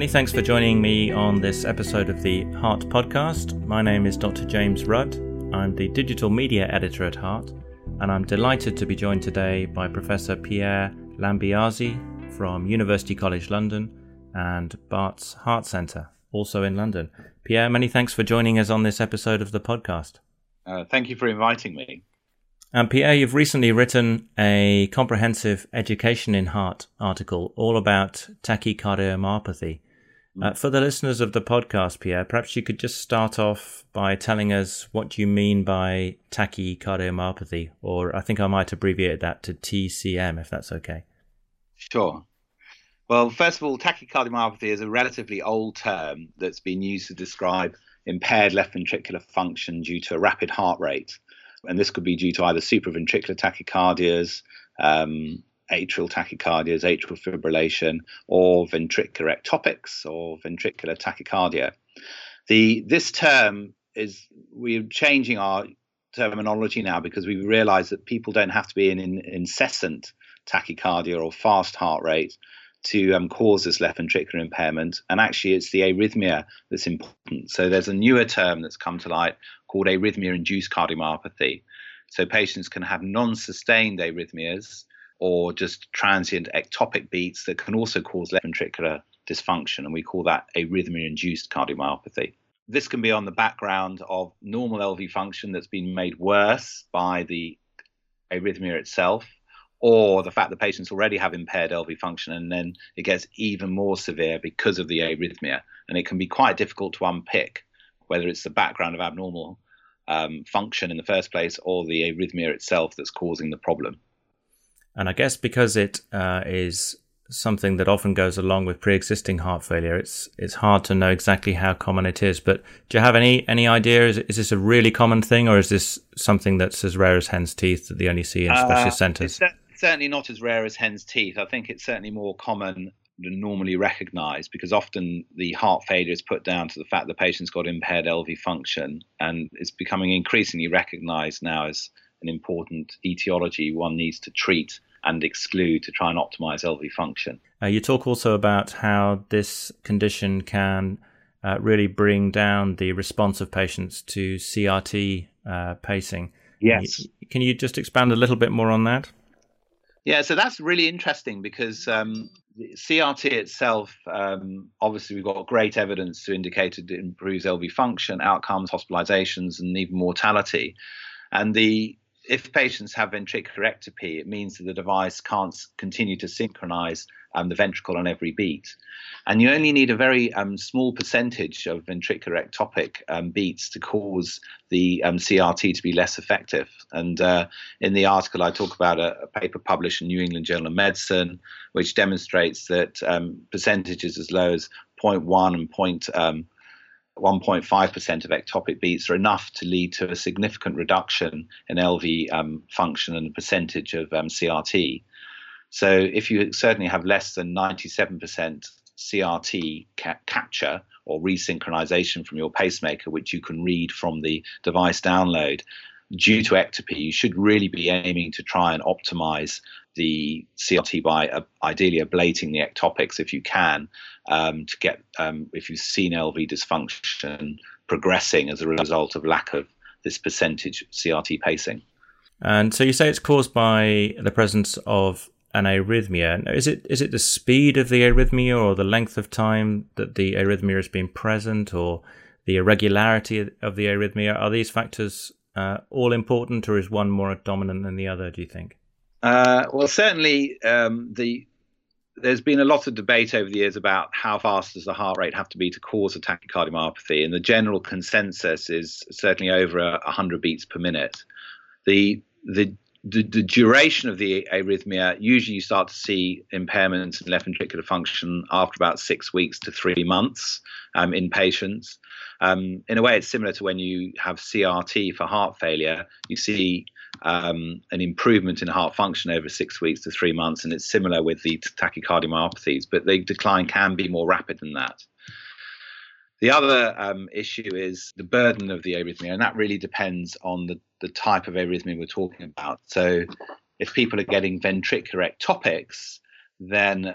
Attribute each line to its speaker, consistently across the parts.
Speaker 1: Many thanks for joining me on this episode of the Heart Podcast. My name is Dr. James Rudd. I'm the digital media editor at Heart, and I'm delighted to be joined today by Professor Pier Lambiase from University College London and Barts Heart Centre, also in London. Pier, many thanks for joining us on this episode of the podcast.
Speaker 2: Uh, thank you for inviting me.
Speaker 1: And Pier, you've recently written a comprehensive education in heart article all about tachycardiomyopathy. Uh, for the listeners of the podcast, Pier, perhaps you could just start off by telling us what you mean by tachycardiomyopathy, or I think I might abbreviate that to TCM, if that's okay.
Speaker 2: Sure. Well, first of all, tachycardiomyopathy is a relatively old term that's been used to describe impaired left ventricular function due to a rapid heart rate. And this could be due to either supraventricular tachycardias, um, atrial tachycardias, atrial fibrillation, or ventricular ectopics or ventricular tachycardia. The this term is we're changing our terminology now because we realize that people don't have to be in, in incessant tachycardia or fast heart rate to um, cause this left ventricular impairment. And actually, it's the arrhythmia that's important. So there's a newer term that's come to light called arrhythmia induced cardiomyopathy. So patients can have non sustained arrhythmias or just transient ectopic beats that can also cause left ventricular dysfunction. And we call that a arrhythmia induced cardiomyopathy. This can be on the background of normal LV function that's been made worse by the arrhythmia itself or the fact that patients already have impaired LV function and then it gets even more severe because of the arrhythmia. And it can be quite difficult to unpick whether it's the background of abnormal um, function in the first place or the arrhythmia itself that's causing the problem.
Speaker 1: And I guess because it uh, is something that often goes along with pre-existing heart failure, it's it's hard to know exactly how common it is. But do you have any any idea? Is, is this a really common thing, or is this something that's as rare as hen's teeth that they only see in specialist uh, centres?
Speaker 2: certainly not as rare as hen's teeth. I think it's certainly more common than normally recognized because often the heart failure is put down to the fact the patient's got impaired LV function and it's becoming increasingly recognized now as an important etiology one needs to treat and exclude to try and optimize LV function.
Speaker 1: Uh, you talk also about how this condition can uh, really bring down the response of patients to CRT uh, pacing.
Speaker 2: Yes.
Speaker 1: Can you just expand a little bit more on that?
Speaker 2: Yeah, so that's really interesting because um, CRT itself, um, obviously, we've got great evidence to indicate it improves LV function, outcomes, hospitalizations, and even mortality. And the if patients have ventricular ectopy, it means that the device can't continue to synchronize um, the ventricle on every beat. And you only need a very um, small percentage of ventricular ectopic um, beats to cause the um, CRT to be less effective. And uh, in the article, I talk about a, a, paper published in New England Journal of Medicine, which demonstrates that um, percentages as low as 0.1 and 0. Um, 1.5% of ectopic beats are enough to lead to a significant reduction in LV um, function and percentage of um, CRT. So if you certainly have less than 97% CRT ca- capture or resynchronization from your pacemaker, which you can read from the device download, due to ectopy, you should really be aiming to try and optimize the CRT by uh, ideally ablating the ectopics if you can um, to get um, if you've seen LV dysfunction progressing as a result of lack of this percentage CRT pacing.
Speaker 1: And so you say it's caused by the presence of an arrhythmia. Is it is it the speed of the arrhythmia or the length of time that the arrhythmia has been present or the irregularity of the arrhythmia? Are these factors uh, all important or is one more dominant than the other, do you think?
Speaker 2: Uh, well, certainly um, the there's been a lot of debate over the years about how fast does the heart rate have to be to cause a tachycardiomyopathy, and the general consensus is certainly over 100 beats per minute. The the the, the, duration of the arrhythmia, usually you start to see impairments in left ventricular function after about six weeks to three months um, in patients. Um, in a way, it's similar to when you have CRT for heart failure. You see um, an improvement in heart function over six weeks to three months, and it's similar with the tachycardiomyopathies, but the decline can be more rapid than that. The other um, issue is the burden of the arrhythmia, and that really depends on the, the type of arrhythmia we're talking about. So, if people are getting ventricular ectopics, then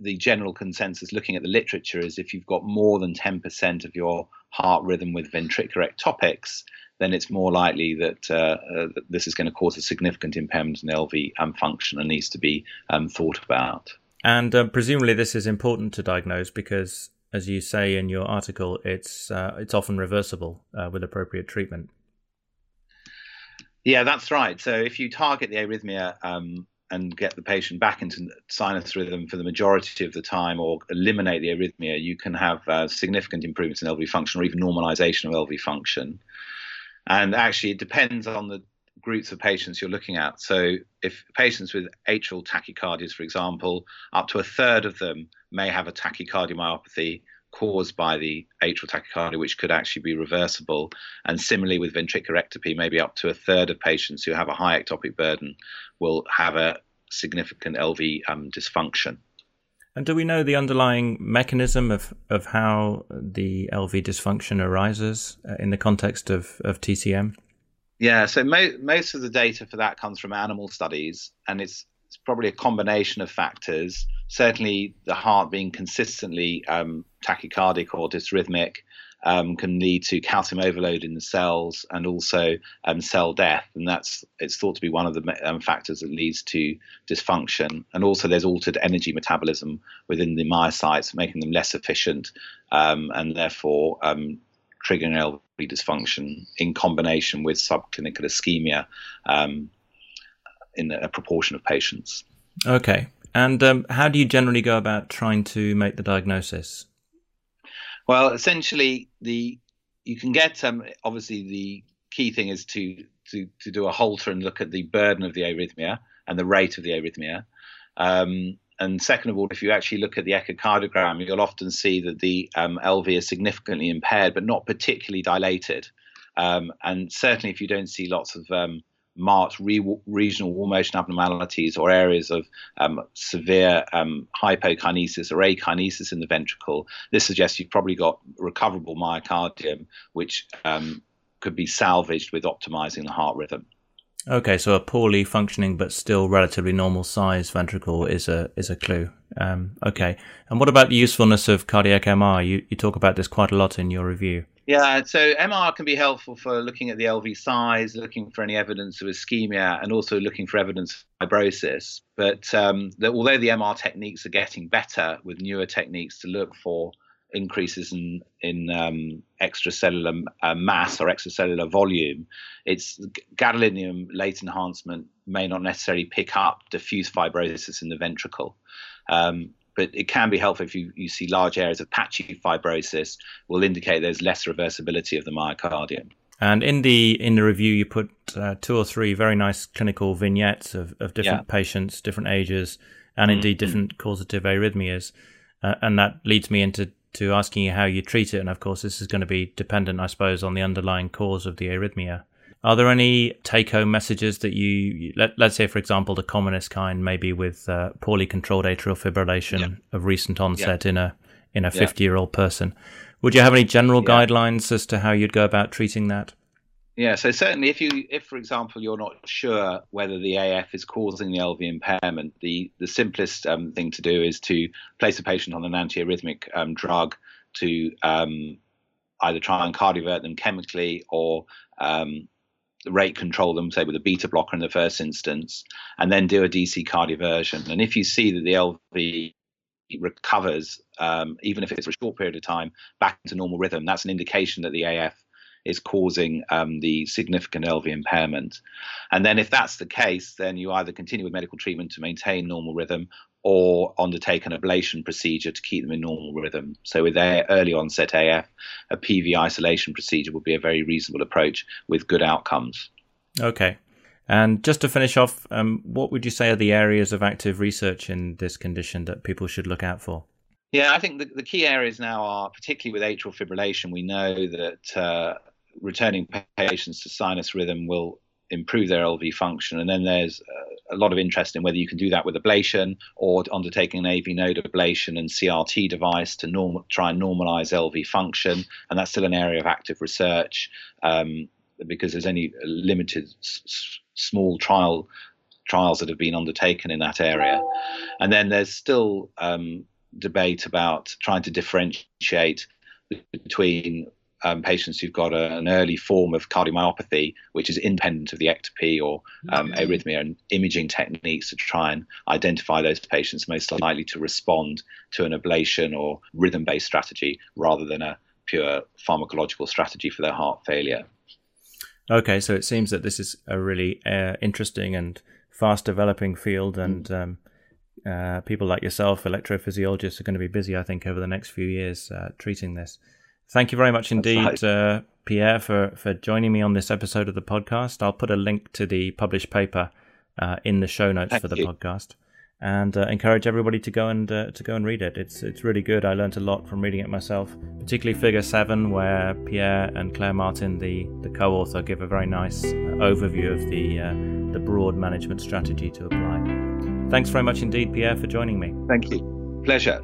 Speaker 2: the general consensus looking at the literature is if you've got more than 10% of your heart rhythm with ventricular ectopics, then it's more likely that, uh, uh, that this is going to cause a significant impairment in LV um, function and needs to be um, thought about.
Speaker 1: And uh, presumably, this is important to diagnose because, as you say in your article, it's uh, it's often reversible uh, with appropriate treatment.
Speaker 2: Yeah, that's right. So if you target the arrhythmia um, and get the patient back into sinus rhythm for the majority of the time or eliminate the arrhythmia, you can have uh, significant improvements in LV function or even normalization of LV function. And actually, it depends on the groups of patients you're looking at. So, if patients with atrial tachycardias, for example, up to a third of them may have a tachycardiomyopathy caused by the atrial tachycardia, which could actually be reversible. And similarly with ventricular ectopy, maybe up to a third of patients who have a high ectopic burden will have a significant LV um, dysfunction.
Speaker 1: And do we know the underlying mechanism of, of how the LV dysfunction arises uh, in the context of, of TCM?
Speaker 2: Yeah, so mo- most of the data for that comes from animal studies, and it's, it's probably a combination of factors. Certainly, the heart being consistently um, tachycardic or dysrhythmic, um, can lead to calcium overload in the cells and also um, cell death, and that's it's thought to be one of the um, factors that leads to dysfunction. And also, there's altered energy metabolism within the myocytes, making them less efficient, um, and therefore um, triggering LV dysfunction in combination with subclinical ischemia um, in a proportion of patients.
Speaker 1: Okay. And um, how do you generally go about trying to make the diagnosis?
Speaker 2: Well, essentially, the you can get um, obviously the key thing is to to to do a Holter and look at the burden of the arrhythmia and the rate of the arrhythmia. Um, and second of all, if you actually look at the echocardiogram, you'll often see that the um, LV is significantly impaired, but not particularly dilated. Um, and certainly, if you don't see lots of um, marked re- regional wall motion abnormalities or areas of um, severe um, hypokinesis or akinesis in the ventricle, this suggests you've probably got recoverable myocardium, which um, could be salvaged with optimizing the heart rhythm.
Speaker 1: Okay, so a poorly functioning but still relatively normal size ventricle is a is a clue. Um, okay, and what about the usefulness of cardiac MR? You you talk about this quite a lot in your review.
Speaker 2: Yeah, so MR can be helpful for looking at the LV size, looking for any evidence of ischemia, and also looking for evidence of fibrosis. But um, the, although the MR techniques are getting better with newer techniques to look for increases in in um, extracellular uh, mass or extracellular volume, it's gadolinium late enhancement may not necessarily pick up diffuse fibrosis in the ventricle. Um, but it can be helpful if you, you see large areas of patchy fibrosis will indicate there's less reversibility of the myocardium.
Speaker 1: And in the in the review, you put uh, two or three very nice clinical vignettes of, of different yeah. patients, different ages, and mm-hmm. indeed different causative arrhythmias. Uh, and that leads me into to asking you how you treat it. And of course, this is going to be dependent, I suppose, on the underlying cause of the arrhythmia. Are there any take home messages that you, let, us say, for example, the commonest kind, maybe with uh, poorly controlled atrial fibrillation yeah. of recent onset yeah. in a in a 50 year old person? Would you have any general guidelines as to how you'd go about treating that?
Speaker 2: Yeah, so certainly if you, if for example, you're not sure whether the AF is causing the LV impairment, the the simplest um, thing to do is to place a patient on an antiarrhythmic um, drug to um, either try and cardiovert them chemically or um, rate control them, say with a beta blocker in the first instance, and then do a DC cardioversion. And if you see that the LV recovers, um, even if it's for a short period of time, back to normal rhythm, that's an indication that the AF is causing um, the significant LV impairment. And then, if that's the case, then you either continue with medical treatment to maintain normal rhythm or undertake an ablation procedure to keep them in normal rhythm. So, with their early onset AF, a PV isolation procedure would be a very reasonable approach with good outcomes.
Speaker 1: Okay. And just to finish off, um, what would you say are the areas of active research in this condition that people should look out for?
Speaker 2: Yeah, I think the, the key areas now are, particularly with atrial fibrillation, we know that uh, returning patients to sinus rhythm will improve their LV function. And then there's uh, a lot of interest in whether you can do that with ablation or undertaking an AV node ablation and CRT device to try and normalize LV function. And that's still an area of active research um, because there's only limited s- small trial trials that have been undertaken in that area. And then there's still um, debate about trying to differentiate between um, patients who've got a, an early form of cardiomyopathy, which is independent of the ectopy or um, mm-hmm. arrhythmia, and imaging techniques to try and identify those patients most likely to respond to an ablation or rhythm based strategy rather than a pure pharmacological strategy for their heart failure.
Speaker 1: Okay, so it seems that this is a really uh, interesting and fast developing field, and mm. um, uh, people like yourself, electrophysiologists, are going to be busy, I think, over the next few years uh, treating this. Thank you very much indeed. Uh, Pier, for, for joining me on this episode of the podcast. I'll put a link to the published paper uh, in the show notes Thank for the you. podcast and uh, encourage everybody to go and uh, to go and read it. It's it's really good. I learned a lot from reading it myself, particularly Figure Seven, where Pier and Claire Martin, the, the co-author, give a very nice uh, overview of the uh, the broad management strategy to apply. Thanks very much indeed, Pier, for joining me.
Speaker 2: Thank you. Pleasure.